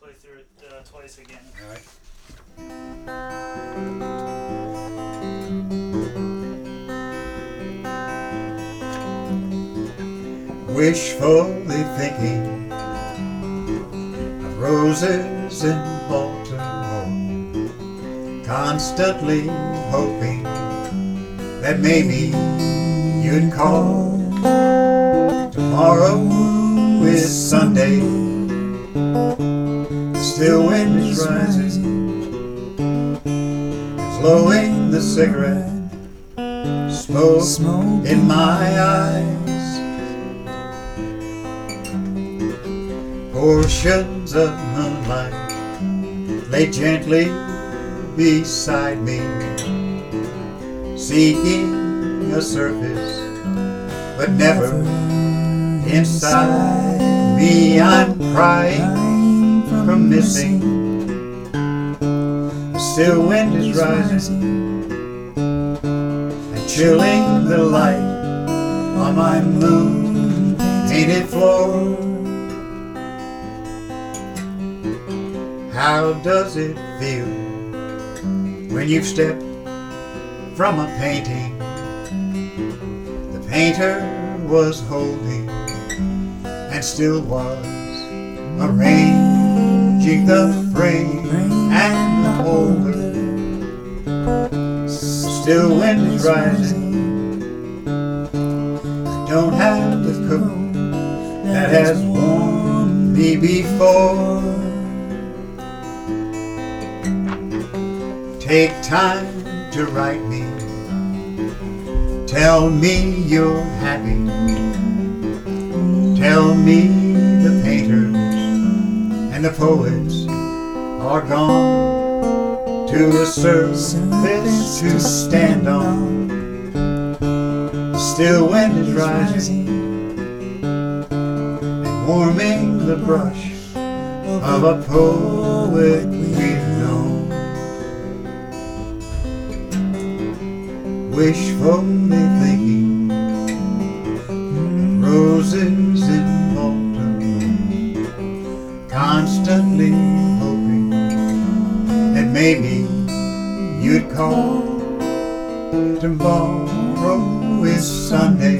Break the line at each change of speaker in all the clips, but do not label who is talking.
play through it uh, twice again.
All right. Wishfully thinking of roses in Baltimore, constantly hoping that maybe you'd call. Tomorrow is Sunday, still wind is rising, blowing the cigarette smoke, in my eyes. Portions of moonlight lay gently beside me, seeking a surface, but never inside me. I'm crying from missing. Still wind is rising and chilling the light on my moon painted floor. How does it feel when you've stepped from a painting the painter was holding and still was arranging the frame Still wind is rising. I don't have the coat that has warmed me before. Take time to write me. Tell me you're happy. Tell me the painters and the poets are gone to a surface to stand on. Still wind is rising and warming the brush of a poet we've known. Wishfully thinking of roses in autumn, constantly hoping that maybe you'd call. Tomorrow is Sunday,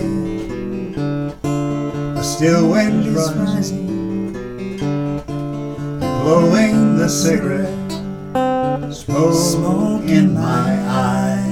a still wind rising, blowing the cigarette smoke in my eyes.